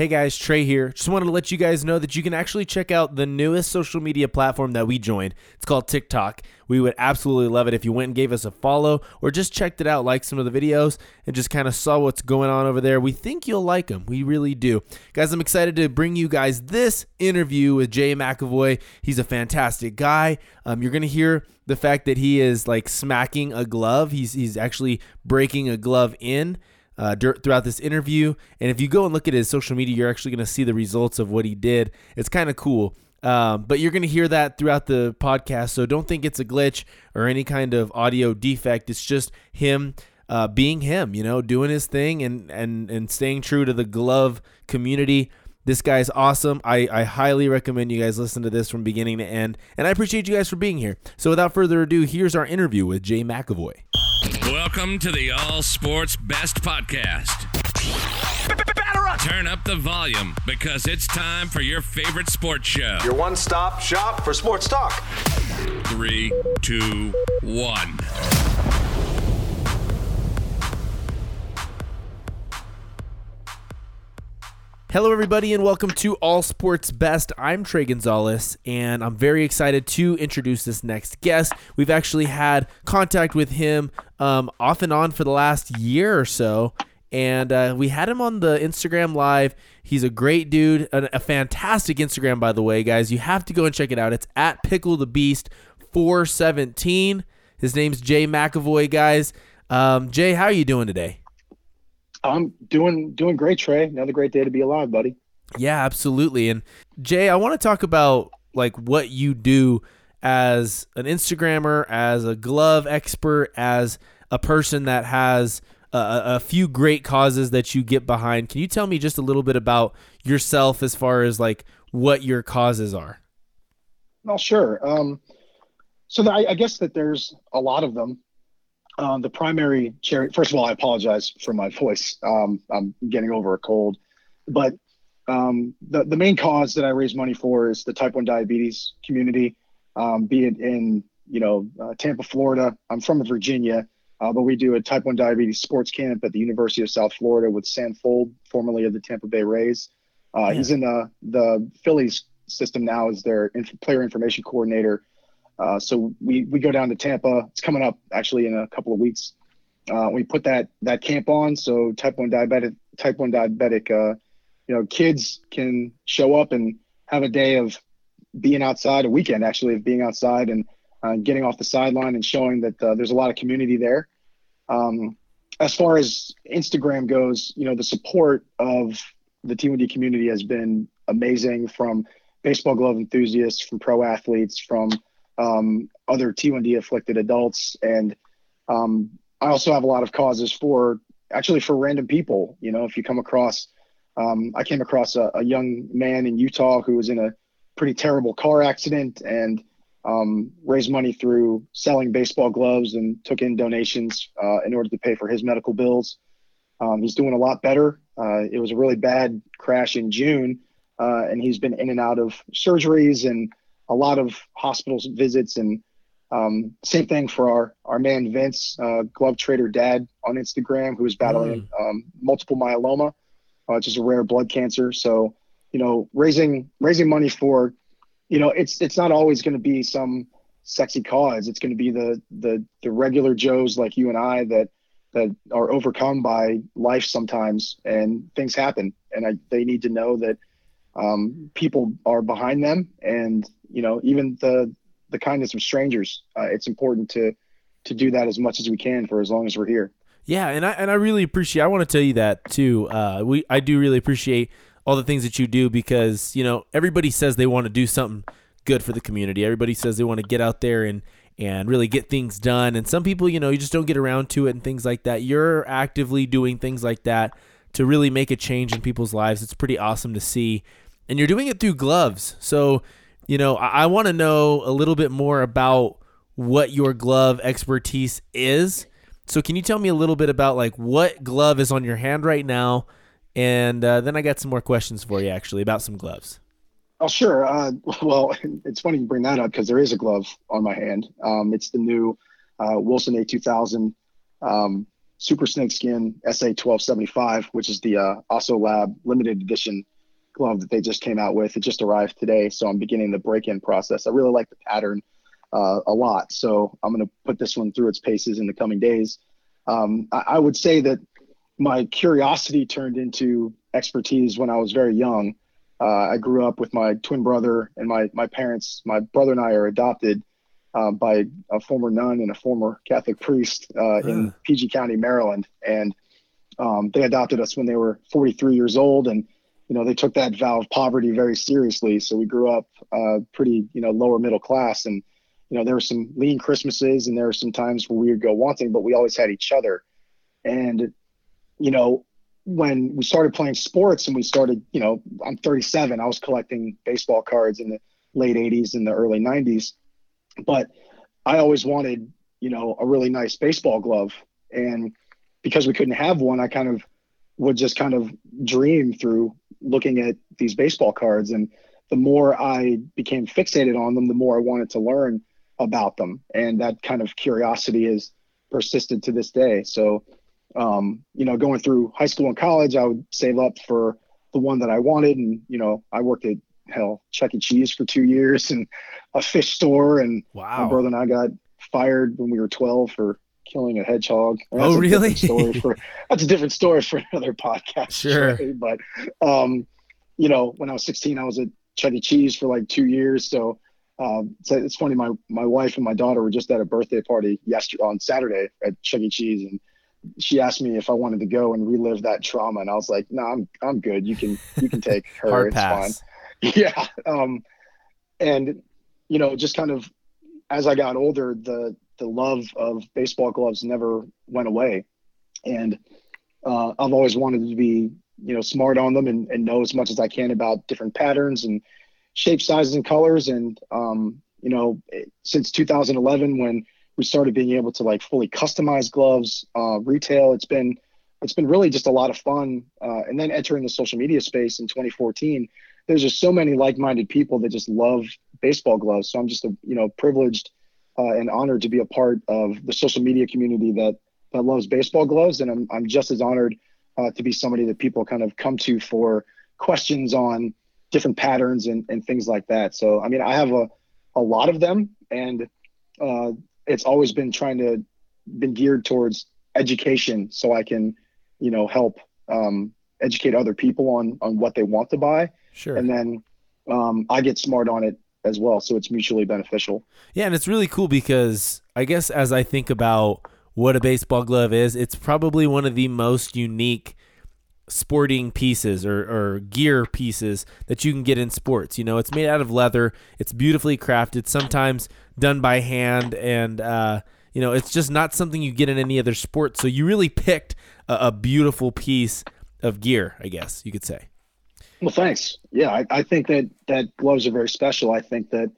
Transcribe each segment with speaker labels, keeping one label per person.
Speaker 1: Hey guys, Trey here. Just wanted to let you guys know that you can actually check out the newest social media platform that we joined. It's called TikTok. We would absolutely love it if you went and gave us a follow or just checked it out, liked some of the videos, and just kind of saw what's going on over there. We think you'll like them. We really do. Guys, I'm excited to bring you guys this interview with Jay McAvoy. He's a fantastic guy. Um, you're going to hear the fact that he is like smacking a glove, he's, he's actually breaking a glove in uh, throughout this interview. And if you go and look at his social media, you're actually going to see the results of what he did. It's kind of cool. Um, but you're going to hear that throughout the podcast. So don't think it's a glitch or any kind of audio defect. It's just him uh, being him, you know, doing his thing and, and, and staying true to the glove community. This guy's awesome. I, I highly recommend you guys listen to this from beginning to end. And I appreciate you guys for being here. So without further ado, here's our interview with Jay McAvoy.
Speaker 2: Welcome to the All Sports Best Podcast. Turn up the volume because it's time for your favorite sports show.
Speaker 3: Your one stop shop for sports talk.
Speaker 2: Three, two, one.
Speaker 1: Hello, everybody, and welcome to All Sports Best. I'm Trey Gonzalez, and I'm very excited to introduce this next guest. We've actually had contact with him um, off and on for the last year or so, and uh, we had him on the Instagram Live. He's a great dude, a, a, fantastic Instagram, by the way, guys. You have to go and check it out. It's at Pickle the Beast 417. His name's Jay McAvoy, guys. Um, Jay, how are you doing today?
Speaker 4: I'm doing doing great, Trey. Another great day to be alive, buddy.
Speaker 1: Yeah, absolutely. And Jay, I want to talk about like what you do as an Instagrammer, as a glove expert, as a person that has a, a, few great causes that you get behind. Can you tell me just a little bit about yourself as far as like what your causes are?
Speaker 4: Well, sure. Um, so the, I, I guess that there's a lot of them. Um, the primary charity, first of all, I apologize for my voice. Um, I'm getting over a cold. But um, the, the main cause that I raise money for is the type 1 diabetes community, um, be it in you know uh, Tampa, Florida. I'm from Virginia, uh, but we do a type 1 diabetes sports camp at the University of South Florida with Sam Fuld, formerly of the Tampa Bay Rays. Uh, yeah. He's in the, the Phillies system now as their inf- player information coordinator. Uh, so we we go down to Tampa. It's coming up actually in a couple of weeks. Uh, we put that that camp on so type one diabetic type one diabetic uh, you know kids can show up and have a day of being outside, a weekend actually of being outside and uh, getting off the sideline and showing that uh, there's a lot of community there. Um, as far as Instagram goes, you know the support of the T1D community has been amazing from baseball glove enthusiasts, from pro athletes, from um, other T1D afflicted adults. And um, I also have a lot of causes for actually for random people. You know, if you come across, um, I came across a, a, young man in Utah who was in a pretty terrible car accident and um, raised money through selling baseball gloves and took in donations uh, in order to pay for his medical bills. Um, he's doing a lot better. Uh, it was a really bad crash in June, uh, and he's been in and out of surgeries and a lot of hospital visits and um, same thing for our our man Vince, uh, glove trader dad on Instagram, who is battling mm. um, multiple myeloma, uh, which is a rare blood cancer. So, you know, raising raising money for, you know, it's it's not always going to be some sexy cause. It's going to be the the the regular Joes like you and I that that are overcome by life sometimes, and things happen, and I, they need to know that um, people are behind them, and you know even the the kindness of strangers. Uh, it's important to to do that as much as we can for as long as we're here.
Speaker 1: Yeah, and I and I really appreciate. I want to tell you that too. Uh, we I do really appreciate all the things that you do because you know everybody says they want to do something good for the community. Everybody says they want to get out there and and really get things done. And some people, you know, you just don't get around to it and things like that. You're actively doing things like that to really make a change in people's lives. It's pretty awesome to see. And you're doing it through gloves. So, you know, I, I want to know a little bit more about what your glove expertise is. So, can you tell me a little bit about like what glove is on your hand right now? And uh, then I got some more questions for you actually about some gloves.
Speaker 4: Oh, sure. Uh, well, it's funny you bring that up because there is a glove on my hand. Um, it's the new uh, Wilson A2000. Um, Super Snake Skin SA 1275, which is the uh, Osso Lab limited edition glove that they just came out with. It just arrived today, so I'm beginning the break-in process. I really like the pattern uh, a lot, so I'm going to put this one through its paces in the coming days. Um, I, I, would say that my curiosity turned into expertise when I was very young. Uh, I grew up with my twin brother and my my parents. My brother and I are adopted uh, by a former nun and a former Catholic priest uh, in PG County, Maryland, and um, they adopted us when they were 43 years old, and you know they took that vow of poverty very seriously. So we grew up uh, pretty you know lower middle class, and you know there were some lean Christmases, and there were some times where we would go wanting, but we always had each other, and you know when we started playing sports and we started, you know, I'm 37. I was collecting baseball cards in the late 80s and the early 90s, but I always wanted, you know, a really nice baseball glove. And because we couldn't have one, I kind of would just kind of dream through looking at these baseball cards. And the more I became fixated on them, the more I wanted to learn about them. And that kind of curiosity has persisted to this day. So, um, you know, going through high school and college, I would save up for the one that I wanted. And, you know, I worked at hell, Chuck E. Cheese for two years and a fish store. And
Speaker 1: wow.
Speaker 4: my brother and I got fired when we were 12 for killing a hedgehog.
Speaker 1: oh, really?
Speaker 4: Story for, that's a different story for another podcast.
Speaker 1: Sure.
Speaker 4: Right? But, um, you know, when I was 16, I was at Chuck E. Cheese for like two years. So, um, so it's funny. My, my wife and my daughter were just at a birthday party yesterday on Saturday at Chuck E. Cheese. And she asked me if I wanted to go and relive that trauma, and I was like, "No, nah, I'm I'm good. You can you can take her. It's
Speaker 1: pass.
Speaker 4: fine." Yeah. Um, and you know, just kind of as I got older, the the love of baseball gloves never went away, and uh, I've always wanted to be you know smart on them and, and know as much as I can about different patterns and shape, sizes, and colors. And um, you know, since 2011, when we started being able to like fully customize gloves uh, retail it's been it's been really just a lot of fun uh, and then entering the social media space in 2014 there's just so many like-minded people that just love baseball gloves. So i'm just a, you know privileged uh, and honored to be a part of the social media community that that loves baseball gloves. And i'm, I'm just as honored uh, to be somebody that people kind of come to for questions on different patterns and, and things like that. So i mean i have a, a lot of them and uh, it's always been trying to been geared towards education so I can, you know, help um, educate other people on on what they want to buy.
Speaker 1: Sure.
Speaker 4: And then um, I get smart on it as well, so it's mutually beneficial.
Speaker 1: Yeah, and it's really cool because I guess as I think about what a baseball glove is, it's probably one of the most unique sporting pieces or, or gear pieces that you can get in sports. You know, it's made out of leather. It's beautifully crafted. Sometimes done by hand, and uh, you know it's just not something you get in any other sport. So you really picked a, a beautiful piece of gear, I guess you could say.
Speaker 4: Well, thanks. Yeah, I, I think that that gloves are very special. I think that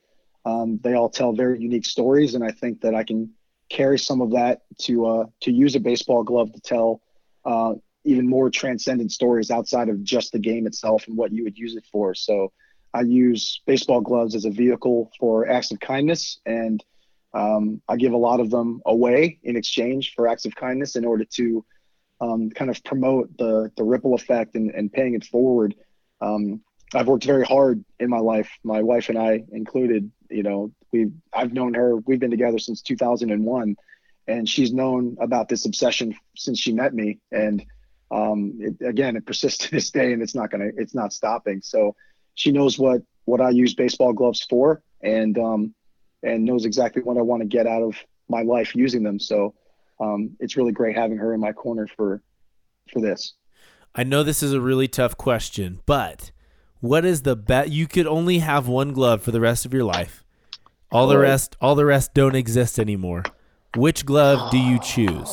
Speaker 4: um, they all tell very unique stories, and I think that I can carry some of that to uh, to use a baseball glove to tell uh, even more transcendent stories outside of just the game itself and what you would use it for. So I use baseball gloves as a vehicle for acts of kindness, and um, I give a lot of them away in exchange for acts of kindness in order to um, kind of promote the the ripple effect and, and paying it forward. Um, I've worked very hard in my life, my wife and I included. You know, we I've known her. We've been together since 2001, and she's known about this obsession since she met me. And um, it, again, it persists to this day, and it's not gonna, it's not stopping. So she knows what what I use baseball gloves for, and um, and knows exactly what I want to get out of my life using them. So um, it's really great having her in my corner for for this.
Speaker 1: I know this is a really tough question, but what is the bet? You could only have one glove for the rest of your life. All the rest, all the rest don't exist anymore. Which glove do you choose?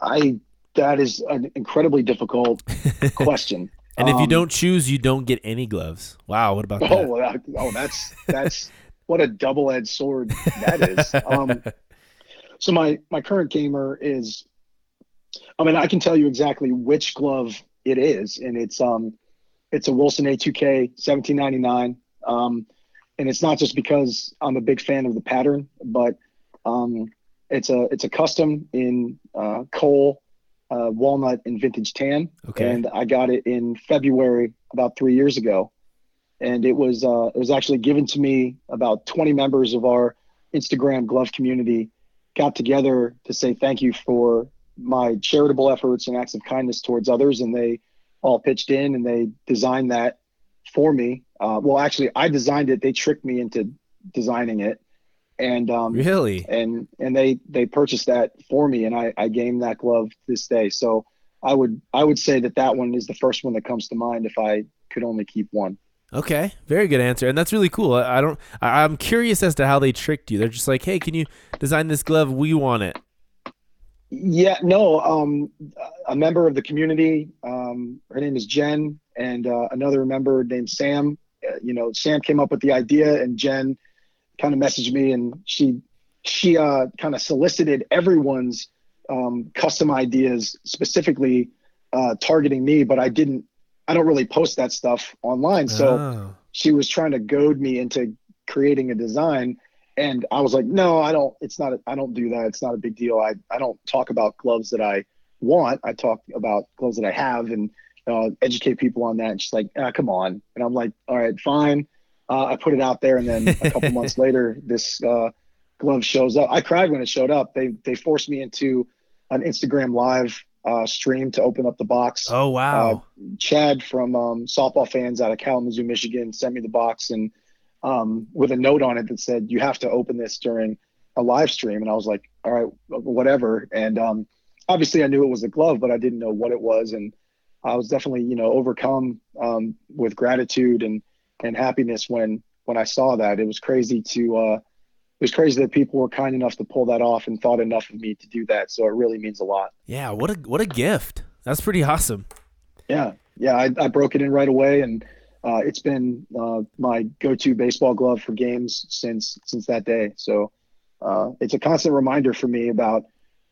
Speaker 4: I that is an incredibly difficult question.
Speaker 1: And if you um, don't choose, you don't get any gloves. Wow, what about that?
Speaker 4: Oh, oh, that's that's what a double-edged sword that is. Um, so my my current gamer is, I mean, I can tell you exactly which glove it is, and it's um, it's a Wilson A2K 1799. Um, and it's not just because I'm a big fan of the pattern, but um, it's a it's a custom in uh, coal uh, walnut and vintage tan,
Speaker 1: Okay.
Speaker 4: and I got it in February about three years ago, and it was uh, it was actually given to me. About 20 members of our Instagram glove community got together to say thank you for my charitable efforts and acts of kindness towards others, and they all pitched in and they designed that for me. Uh, well, actually, I designed it. They tricked me into designing it, and um,
Speaker 1: Really?
Speaker 4: and and they they purchased that for me, and I I game that glove this day. So I would I would say that that one is the first one that comes to mind if I could only keep one.
Speaker 1: Okay, very good answer, and that's really cool. I, I don't. I, I'm curious as to how they tricked you. They're just like, "Hey, can you design this glove? We want it."
Speaker 4: Yeah, no, um, a member of the community, um, her name is Jen, and uh, another member named Sam. Uh, you know, Sam came up with the idea, and Jen kind of messaged me, and she she uh, kind of solicited everyone's um, custom ideas, specifically uh, targeting me. But I didn't. I don't really post that stuff online, so
Speaker 1: Oh.
Speaker 4: she was trying to goad me into creating a design and i was like no i don't it's not i don't do that. It's not a big deal. I, I don't talk about gloves that i want. I talk about gloves that i have and uh, educate people on that. And she's like ah, come on. And i'm like all right fine. Uh, i put it out there and then a couple months later this uh, glove shows up. I cried when it showed up. They they forced me into an instagram live uh, stream to open up the box.
Speaker 1: Oh wow.
Speaker 4: Chad from um, softball fans out of Kalamazoo, Michigan, sent me the box and um, with a note on it that said you have to open this during a live stream. And I was like, all right, whatever. And um, obviously, I knew it was a glove, but I didn't know what it was. And I was definitely, you know, overcome um, with gratitude and and happiness when when I saw that. It was crazy to. Uh, it was crazy that people were kind enough to pull that off and thought enough of me to do that. So it really means a lot.
Speaker 1: yeah. What a what a gift. That's pretty awesome.
Speaker 4: Yeah, yeah, I, I broke it in right away, and uh, it's been uh, my go-to baseball glove for games since since that day. So uh, it's a constant reminder for me about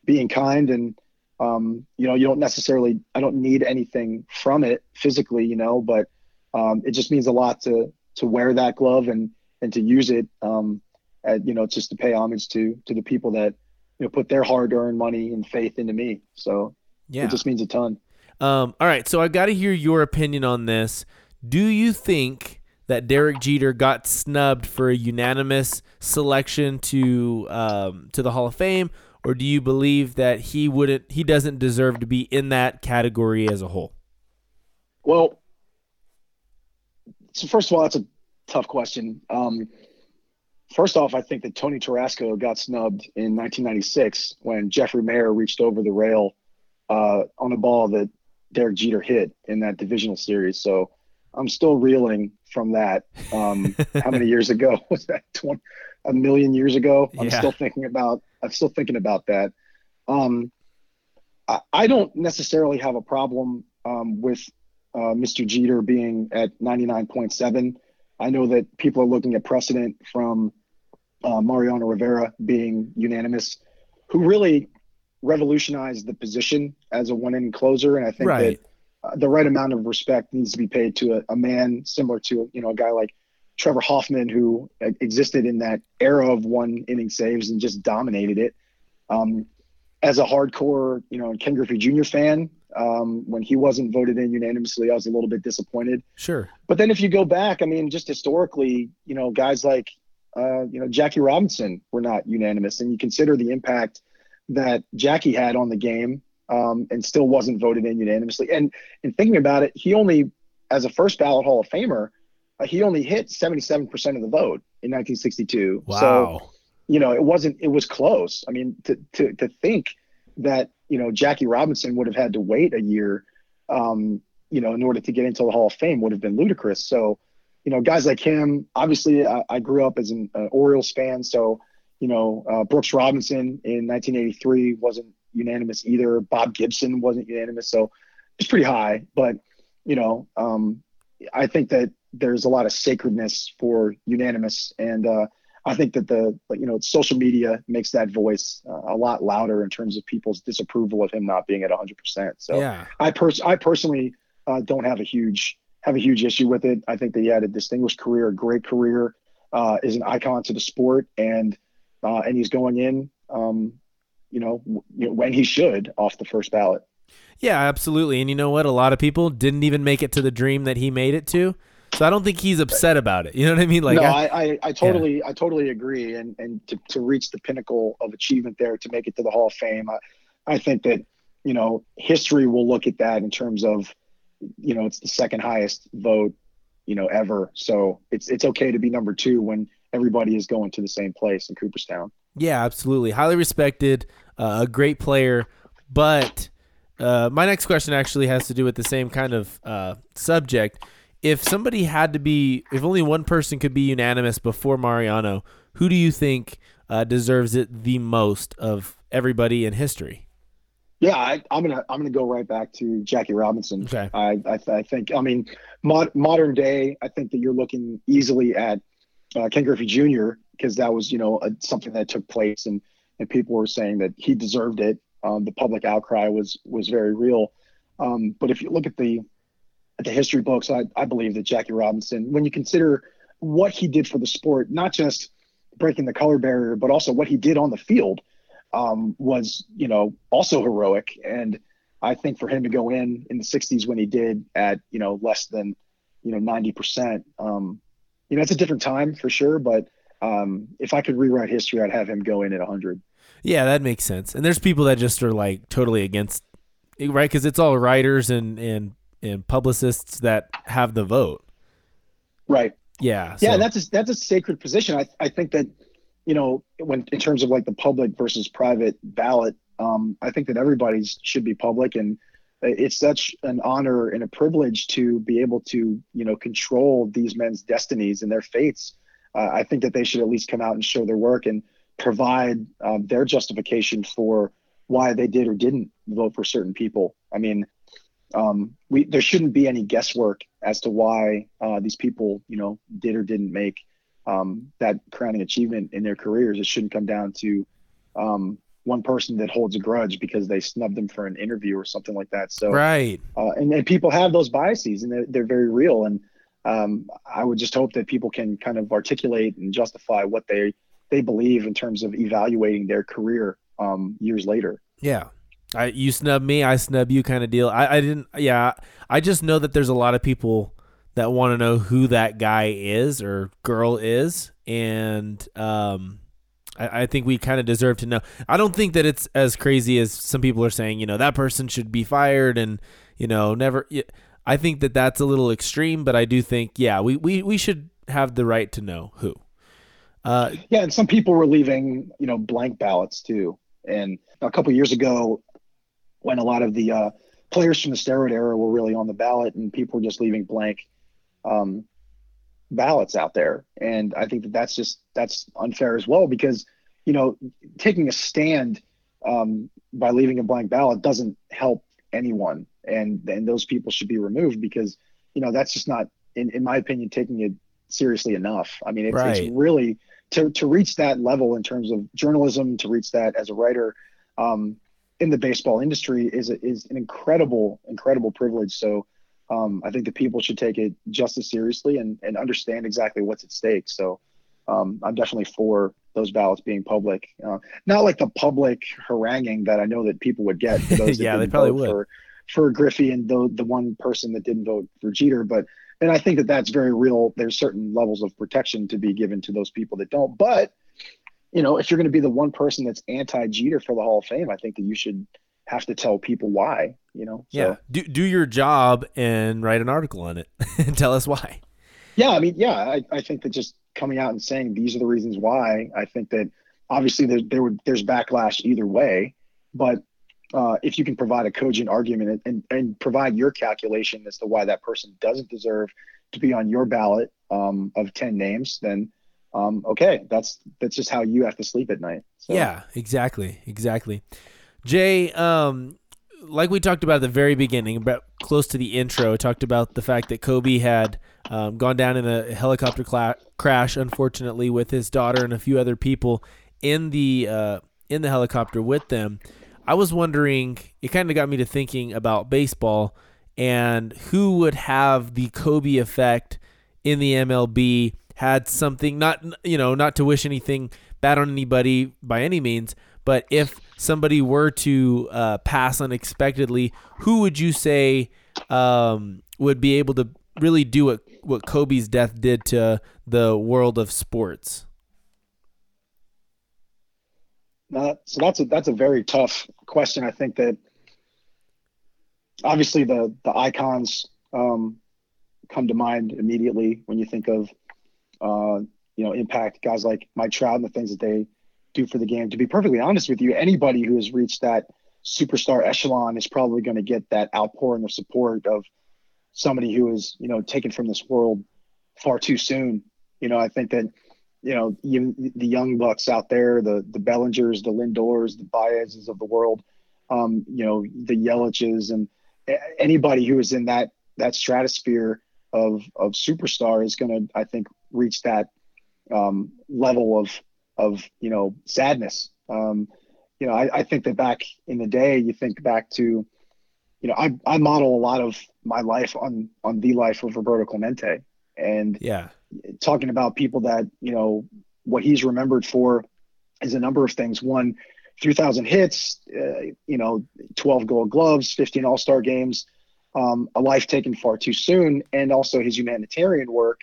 Speaker 4: being kind, and um, you know, you don't necessarily, I don't need anything from it physically, you know, but um, it just means a lot to to wear that glove and and to use it, um, at, you know, just to pay homage to to the people that you know put their hard-earned money and faith into me. So
Speaker 1: Yeah.
Speaker 4: it just means a ton.
Speaker 1: Um, all right, so I've got to hear your opinion on this. Do you think that Derek Jeter got snubbed for a unanimous selection to um, to the Hall of Fame, or do you believe that he wouldn't he doesn't deserve to be in that category as a whole?
Speaker 4: Well, so first of all, that's a tough question. Um, first off, I think that Tony Tarasco got snubbed in 1996 when Jeffrey Maier reached over the rail uh, on a ball that Derek Jeter hit in that divisional series. So I'm still reeling from that. Um, how many years ago was that? 20, a million years ago. I'm
Speaker 1: Yeah.
Speaker 4: still thinking about. I'm still thinking about that. Um, I, I don't necessarily have a problem um, with uh, Mr. Jeter being at 99.7. I know that people are looking at precedent from uh, Mariano Rivera being unanimous, who really revolutionized the position as a one inning closer. And I think
Speaker 1: Right.
Speaker 4: that uh, the right amount of respect needs to be paid to a, a man similar to you know a guy like Trevor Hoffman, who uh, existed in that era of one inning saves and just dominated it. Um, as a hardcore, you know, Ken Griffey Jr. fan, um, when he wasn't voted in unanimously, I was a little bit disappointed.
Speaker 1: Sure.
Speaker 4: But then if you go back, I mean, just historically, you know, guys like, uh, you know, Jackie Robinson were not unanimous, and you consider the impact that Jackie had on the game, um, and still wasn't voted in unanimously. And in thinking about it, he only, as a first ballot Hall of Famer, uh, he only hit 77% of the vote in 1962.
Speaker 1: Wow.
Speaker 4: So, you know, it wasn't, it was close. I mean, to, to, to think that, you know, Jackie Robinson would have had to wait a year, um, you know, in order to get into the Hall of Fame would have been ludicrous. So, you know, guys like him, obviously I, I grew up as an uh, Orioles fan. So, you know, uh, Brooks Robinson in 1983 wasn't unanimous either. Bob Gibson wasn't unanimous. So it's pretty high, but you know, um, I think that there's a lot of sacredness for unanimous, and uh, I think that the you know social media makes that voice uh, a lot louder in terms of people's disapproval of him not being at 100. percent So
Speaker 1: yeah.
Speaker 4: I pers- I personally uh, don't have a huge have a huge issue with it. I think that he had a distinguished career, a great career, uh, is an icon to the sport, and uh, and he's going in, um, you know, w- you know, when he should off the first ballot.
Speaker 1: Yeah, absolutely. And you know what? A lot of people didn't even make it to the dream that he made it to. So I don't think he's upset about it. You know what I mean? Like,
Speaker 4: no, I, I, I, totally, I totally agree. And and to, to reach the pinnacle of achievement there, to make it to the Hall of Fame, I, I think that you know history will look at that in terms of, you know, it's the second highest vote, you know, ever. So it's it's okay to be number two when everybody is going to the same place in Cooperstown.
Speaker 1: Yeah, absolutely. Highly respected, uh, a great player. But uh, my next question actually has to do with the same kind of uh, subject. If somebody had to be, if only one person could be unanimous before Mariano, who do you think uh, deserves it the most of everybody in history?
Speaker 4: Yeah, I, I'm gonna I'm gonna go right back to Jackie Robinson.
Speaker 1: Okay.
Speaker 4: I I, th- I think I mean mod, modern day. I think that you're looking easily at uh, Ken Griffey Jr. because that was you know a, something that took place and and people were saying that he deserved it. Um, the public outcry was was very real. Um, but if you look at the at the history books, I, I believe that Jackie Robinson, when you consider what he did for the sport, not just breaking the color barrier, but also what he did on the field, um, was you know also heroic. And I think for him to go in in the 60s when he did at you know less than you know 90 percent, um, you know it's a different time for sure. But um, if I could rewrite history, I'd have him go in at 100.
Speaker 1: Yeah, that makes sense. And there's people that just are like totally against, right? Because it's all writers and and and publicists that have the vote.
Speaker 4: Right.
Speaker 1: Yeah.
Speaker 4: Yeah,
Speaker 1: so-
Speaker 4: that's a, that's a sacred position. I I think that you know when in terms of like the public versus private ballot, um, I think that everybody's should be public, and it's such an honor and a privilege to be able to you know control these men's destinies and their fates. Uh, I think that they should at least come out and show their work and provide um, their justification for why they did or didn't vote for certain people. I mean, um, we there shouldn't be any guesswork as to why uh, these people, you know, did or didn't make um, that crowning achievement in their careers. It shouldn't come down to um, one person that holds a grudge because they snubbed them for an interview or something like that. So,
Speaker 1: right.
Speaker 4: uh, and, and people have those biases, and they're, they're very real. And um, I would just hope that people can kind of articulate and justify what they they believe in terms of evaluating their career um, years later.
Speaker 1: Yeah. I you snub me, I snub you kind of deal. I, I didn't yeah, I just know that there's a lot of people that want to know who that guy is or girl is and um I, I think we kind of deserve to know. I don't think that it's as crazy as some people are saying, you know, that person should be fired and you know, never I think that that's a little extreme, but I do think yeah, we we, we should have the right to know who. Uh
Speaker 4: Yeah, and some people were leaving, you know, blank ballots too. And a couple years ago, when a lot of the uh, players from the steroid era were really on the ballot, and people were just leaving blank um, ballots out there, and I think that that's just that's unfair as well because you know taking a stand um, by leaving a blank ballot doesn't help anyone, and and those people should be removed because you know that's just not, in, in my opinion, taking it seriously enough. I mean, it's,
Speaker 1: Right.
Speaker 4: it's really to to reach that level in terms of journalism, to reach that as a writer um, in the baseball industry is a, is an incredible incredible privilege. So um, I think that people should take it just as seriously and and understand exactly what's at stake. So um, I'm definitely for those ballots being public, uh, not like the public haranguing that I know that people would get. Those
Speaker 1: Yeah, they probably would.
Speaker 4: For, for Griffey and the the one person that didn't vote for Jeter, but and I think that that's very real. There's certain levels of protection to be given to those people that don't. But you know, if you're going to be the one person that's anti Jeter for the Hall of Fame, I think that you should have to tell people why. You know, so,
Speaker 1: yeah, do do your job and write an article on it and tell us why.
Speaker 4: yeah. I mean, yeah, I, I think that just coming out and saying these are the reasons why. I think that obviously there there would there's backlash either way, but uh, if you can provide a cogent argument and, and, provide your calculation as to why that person doesn't deserve to be on your ballot um, of 10 names, then um, okay, that's that's just how you have to sleep at night. So,
Speaker 1: Yeah, exactly, exactly. Jay, um, like we talked about at the very beginning, about close to the intro, talked about the fact that Kobe had um, gone down in a helicopter crash, unfortunately, with his daughter and a few other people in the uh, in the helicopter with them. I was wondering, it kind of got me to thinking about baseball and who would have the Kobe effect in the MLB had something not you know not to wish anything bad on anybody by any means, But if somebody were to uh, pass unexpectedly, who would you say um, would be able to really do what what Kobe's death did to the world of sports?
Speaker 4: So that's a that's a very tough question. I think that obviously the the icons um, come to mind immediately when you think of uh, you know impact guys like Mike Trout and the things that they do for the game. To be perfectly honest with you, anybody who has reached that superstar echelon is probably going to get that outpouring of support of somebody who is you know taken from this world far too soon. You know, I think that you know you, the young bucks out there, the the Bellingers, the Lindors, the Baezes of the world, um, you know, the Yeliches, and anybody who is in that that stratosphere of of superstar is going to, I think, reach that um, level of of you know sadness. Um, you know, I, I think that back in the day, you think back to, you know, I, I model a lot of my life on on the life of Roberto Clemente, and
Speaker 1: yeah,
Speaker 4: talking about people that you know what he's remembered for is a number of things. One, 3,000 hits, uh, you know, 12 Gold Gloves, 15 All Star games, um, a life taken far too soon, and also his humanitarian work,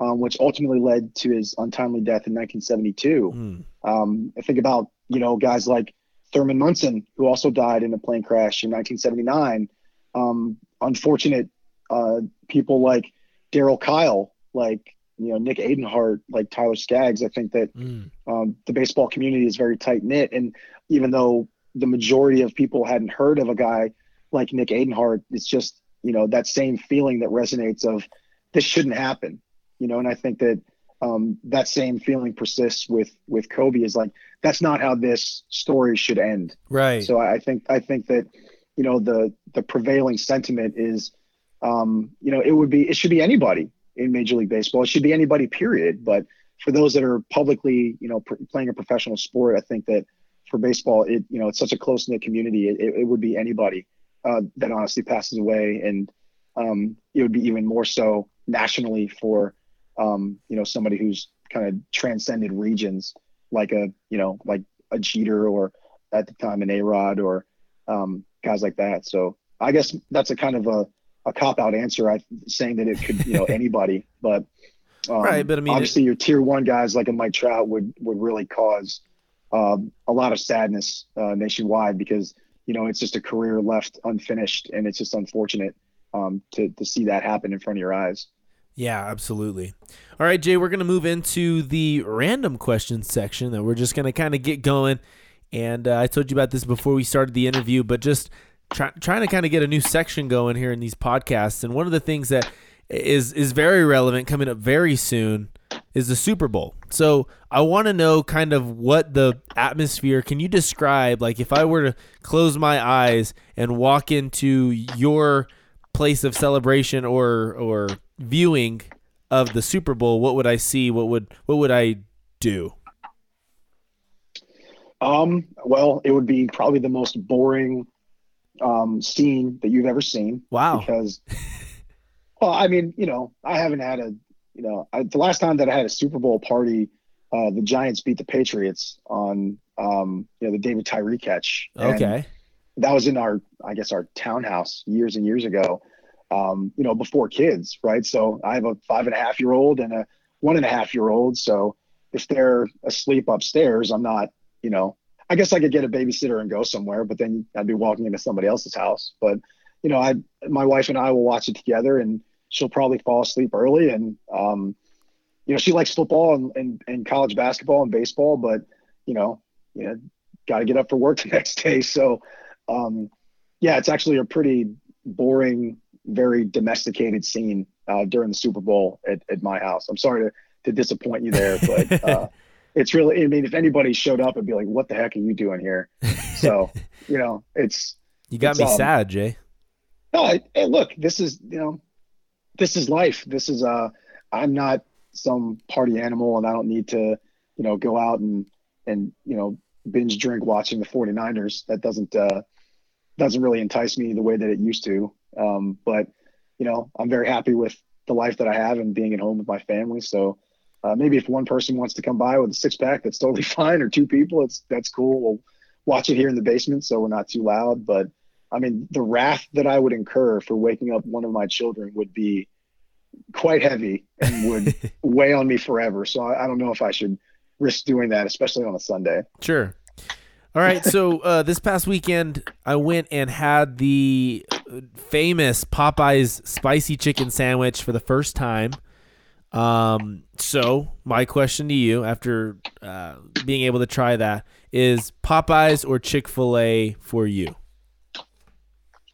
Speaker 4: um, which ultimately led to his untimely death in 1972. Mm. Um, I think about you know guys like Thurman Munson, who also died in a plane crash in 1979. Um, unfortunate uh, people like Darryl Kile, like you know Nick Adenhart, like Tyler Skaggs. I think that mm. um, the baseball community is very tight knit, and even though the majority of people hadn't heard of a guy like Nick Adenhart, it's just you know that same feeling that resonates of this shouldn't happen, you know. And I think that um, that same feeling persists with with Kobe is like that's not how this story should end.
Speaker 1: Right.
Speaker 4: So I think I think that you know the the prevailing sentiment is um, you know it would be it should be anybody in Major League Baseball. It should be anybody, period. But for those that are publicly, you know, pr- playing a professional sport, I think that for baseball, it you know, it's such a close knit community. It, it, would be anybody uh, that honestly passes away, and um, it would be even more so nationally for um, you know somebody who's kind of transcended regions, like a you know like a Jeter or at the time an A Rod or um, guys like that. So I guess that's a kind of a a cop out answer. I saying that it could you know anybody, but um,
Speaker 1: right. But I mean,
Speaker 4: obviously
Speaker 1: it,
Speaker 4: your tier one guys like a Mike Trout would would really cause um, a lot of sadness uh, nationwide because you know it's just a career left unfinished, and it's just unfortunate um, to to see that happen in front of your eyes.
Speaker 1: Yeah, absolutely. All right, Jay, we're going to move into the random questions section that we're just going to kind of get going. And uh, I told you about this before we started the interview, but just try, trying to kind of get a new section going here in these podcasts. And one of the things that is is very relevant coming up very soon is the Super Bowl. So I want to know kind of what the atmosphere. Can you describe like if I were to close my eyes and walk into your place of celebration or or viewing of the Super Bowl, what would I see? What would what would I do?
Speaker 4: Um, well, it would be probably the most boring um, scene that you've ever seen.
Speaker 1: Wow.
Speaker 4: Because, well, I mean, you know, I haven't had a, you know, I, the last time that I had a Super Bowl party, uh, the Giants beat the Patriots on, um, you know, the David Tyree catch.
Speaker 1: Okay.
Speaker 4: That was in our, I guess, our townhouse years and years ago. Um, you know, before kids, right? So I have a five and a half year old and a one and a half year old. So if they're asleep upstairs, I'm not, you know, I guess I could get a babysitter and go somewhere, but then I'd be walking into somebody else's house. But you know, I my wife and I will watch it together, and she'll probably fall asleep early. And um, you know, she likes football and, and, and college basketball and baseball, but you know, you know, got to get up for work the next day. So, um, yeah, it's actually a pretty boring, very domesticated scene uh, during the Super Bowl at, at my house. I'm sorry to, to disappoint you there, but uh, it's really i mean if anybody showed up it'd be like what the heck are you doing here? So you know it's
Speaker 1: you got
Speaker 4: it's,
Speaker 1: me
Speaker 4: um,
Speaker 1: sad jay.
Speaker 4: No I, hey, look this is you know this is life. This is uh i'm not some party animal and i don't need to you know go out and and you know binge drink watching the 49ers that doesn't uh doesn't really entice me the way that it used to. Um but you know i'm very happy with the life that i have and being at home with my family. So uh, maybe if one person wants to come by with a six pack, that's totally fine, or two people, it's that's cool. We'll watch it here in the basement, so we're not too loud. But I mean, the wrath that I would incur for waking up one of my children would be quite heavy and would weigh on me forever. So I, I don't know if I should risk doing that, especially on a Sunday.
Speaker 1: Sure. All right. So uh, this past weekend, I went and had the famous Popeyes spicy chicken sandwich for the first time. Um, so my question to you, after uh, being able to try that, is Popeyes or Chick Fil A for you?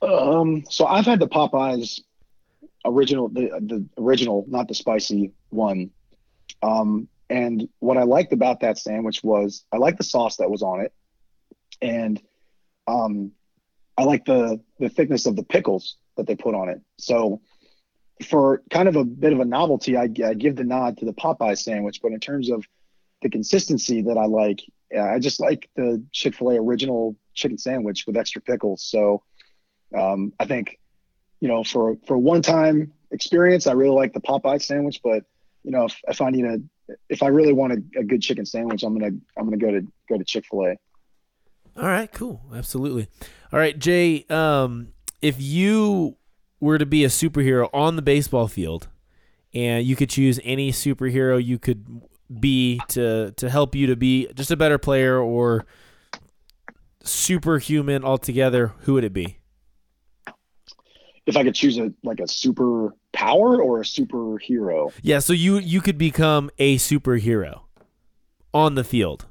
Speaker 4: Um, so I've had the Popeyes original, the the original, not the spicy one. Um, and what I liked about that sandwich was I liked the sauce that was on it, and um, I like the the thickness of the pickles that they put on it. So for kind of a bit of a novelty, I, I give the nod to the Popeye sandwich. But in terms of the consistency that I like, I just like the Chick Fil A original chicken sandwich with extra pickles. So um, I think you know for for one time experience, I really like the Popeye sandwich. But you know if, if I need a if I really want a, a good chicken sandwich, I'm gonna I'm gonna go to go to Chick Fil A.
Speaker 1: All right, cool, absolutely. All right, Jay. Um, if you were to be a superhero on the baseball field, and you could choose any superhero you could be to to help you to be just a better player or superhuman altogether, who would it be?
Speaker 4: If I could choose a like a super power or a superhero.
Speaker 1: Yeah, so you you could become a superhero on the field.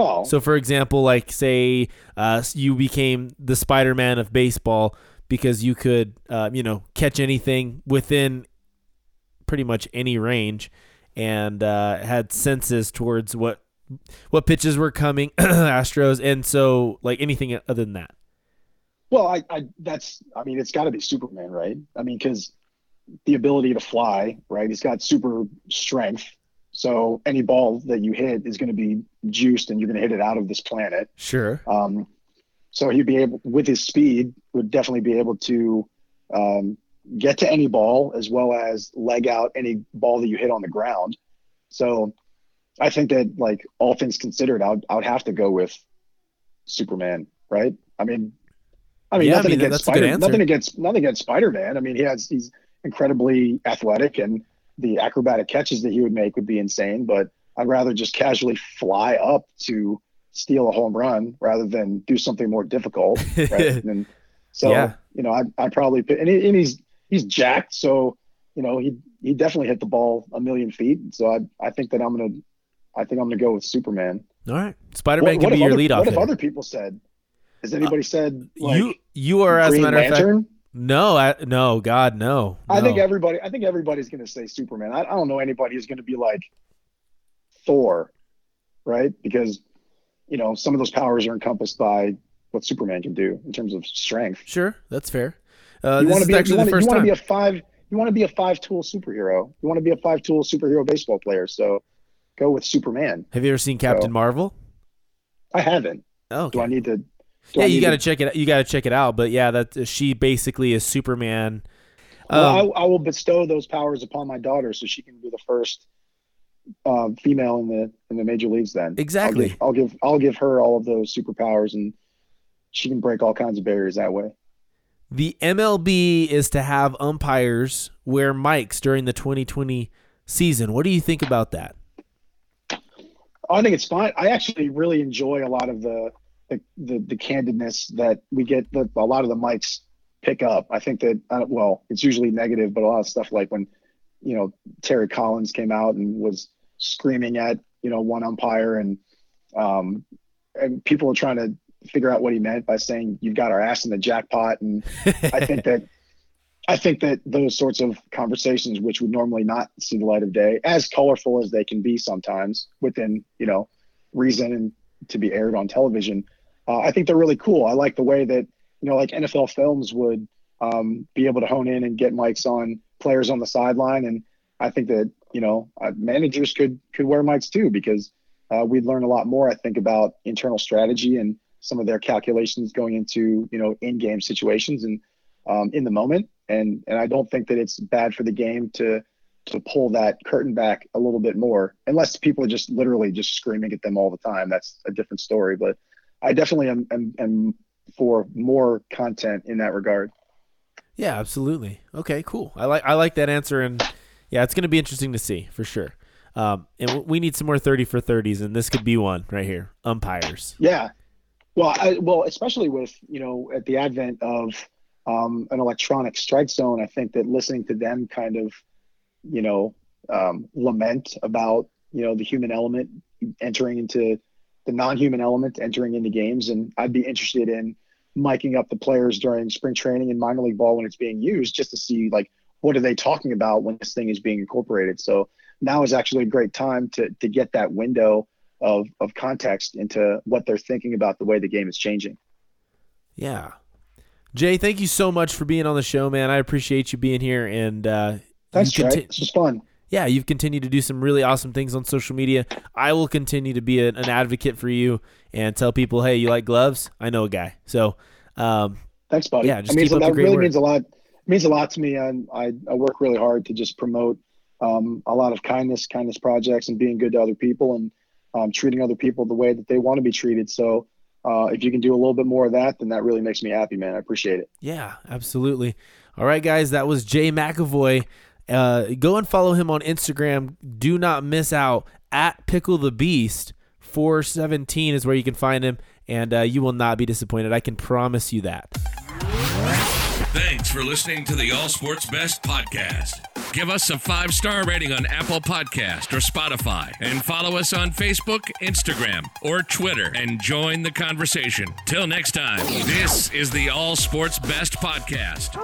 Speaker 4: Oh,
Speaker 1: So, for example, like say uh, you became the Spider-Man of baseball because you could, uh, you know, catch anything within pretty much any range, and uh, had senses towards what what pitches were coming, Astros, and so like anything other than that.
Speaker 4: Well, I, I that's I mean it's got to be Superman, right? I mean because the ability to fly, right? He's got super strength, so any ball that you hit is going to be juiced, and you're going to hit it out of this planet.
Speaker 1: Sure.
Speaker 4: Um, so he'd be able, with his speed, would definitely be able to um, get to any ball as well as leg out any ball that you hit on the ground. So I think that, like all things considered, I would, I would have to go with Superman, right? I mean, I mean,
Speaker 1: Yeah, I
Speaker 4: nothing
Speaker 1: mean,
Speaker 4: against
Speaker 1: that's a good
Speaker 4: Spider, nothing against nothing against Spider Man. I mean, he has he's incredibly athletic, and the acrobatic catches that he would make would be insane. But I'd rather just casually fly up to steal a home run rather than do something more difficult. Right? and so,
Speaker 1: Yeah.
Speaker 4: you know, I I probably and, he, and he's he's jacked, so you know he he definitely hit the ball a million feet. So I I think that I'm gonna I think I'm gonna go with Superman.
Speaker 1: All right. Spider-Man
Speaker 4: What-
Speaker 1: can
Speaker 4: what
Speaker 1: be your
Speaker 4: other-
Speaker 1: leadoff
Speaker 4: What if other people said? Has anybody uh, said like,
Speaker 1: you you are as a matter of fact. No, I, no, God, no.
Speaker 4: I think everybody. I think everybody's going to say Superman. I, I don't know anybody who's going to be like Thor, right? Because you know some of those powers are encompassed by what Superman can do in terms of strength.
Speaker 1: Sure, that's fair. Uh,
Speaker 4: you want to be.
Speaker 1: actually
Speaker 4: you want
Speaker 1: the first
Speaker 4: to be a five. You want to be a five tool superhero. You want to be a five tool superhero baseball player. So go with Superman.
Speaker 1: Have you ever seen Captain
Speaker 4: So-
Speaker 1: Marvel?
Speaker 4: I haven't.
Speaker 1: Oh,
Speaker 4: Do I need to?
Speaker 1: yeah, you got to check it. You got to check it out. But yeah, that she basically is Superman.
Speaker 4: Well,
Speaker 1: Um,
Speaker 4: I, I will bestow those powers upon my daughter so she can be the first uh, female in the in the major leagues. Then
Speaker 1: Exactly.
Speaker 4: I'll give, I'll give I'll give her all of those superpowers, and she can break all kinds of barriers that way.
Speaker 1: the MLB is to have umpires wear mics during the 2020 season. What do you think about that?
Speaker 4: I think it's fine. I actually really enjoy a lot of the the, the, the candidness that we get. The, a lot of the mics pick up. I think that uh, well, it's usually negative, but a lot of stuff like when you know Terry Collins came out and was screaming at you know one umpire and um and people are trying to figure out what he meant by saying you've got our ass in the jackpot and I think that I think that those sorts of conversations, which would normally not see the light of day, as colorful as they can be sometimes within you know reason and to be aired on television, uh, I think they're really cool. I like the way that you know like NFL films would um, be able to hone in and get mics on players on the sideline, and I think that you know uh, managers could could wear mics too because uh, we'd learn a lot more. I think about internal strategy and some of their calculations going into you know in-game situations and um, in the moment. And and I don't think that it's bad for the game to to pull that curtain back a little bit more, unless people are just literally just screaming at them all the time. That's a different story. But I definitely am, am, am for more content in that regard.
Speaker 1: Yeah, absolutely. Okay, cool. I like I like that answer, and yeah, it's going to be interesting to see for sure. Um, and we need some more thirty for thirties, and this could be one right here. Umpires.
Speaker 4: Yeah. Well, I, well, especially with you know at the advent of um, an electronic strike zone, I think that listening to them kind of, you know, um, lament about you know the human element entering into the non-human element entering into games, and I'd be interested in miking up the players during spring training and minor league ball when it's being used, just to see like what are they talking about when this thing is being incorporated. So now is actually a great time to to get that window of of context into what they're thinking about the way the game is changing.
Speaker 1: Yeah. Jay, thank you so much for being on the show, man. I appreciate you being here and uh
Speaker 4: Thanks. Conti- this was fun
Speaker 1: yeah, you've continued to do some really awesome things on social media. I will continue to be a, an advocate for you and tell people, hey, you like gloves? I know a guy. So, um,
Speaker 4: thanks, buddy. Yeah, just I mean, that really work. means a lot. Means a lot to me. I, I, I work really hard to just promote um, a lot of kindness, kindness projects, and being good to other people and um, treating other people the way that they want to be treated. So, uh, if you can do a little bit more of that, then that really makes me happy, man. I appreciate it.
Speaker 1: Yeah, absolutely. All right, guys, that was Jay McAvoy. Uh, go and follow him on Instagram. Do not miss out at Pickle the Beast. 417 is where you can find him, and uh, you will not be disappointed. I can promise you that.
Speaker 2: Thanks for listening to the All Sports Best podcast. Give us a five star rating on Apple Podcast or Spotify, and follow us on Facebook, Instagram, or Twitter, and join the conversation. Till next time, this is the All Sports Best podcast.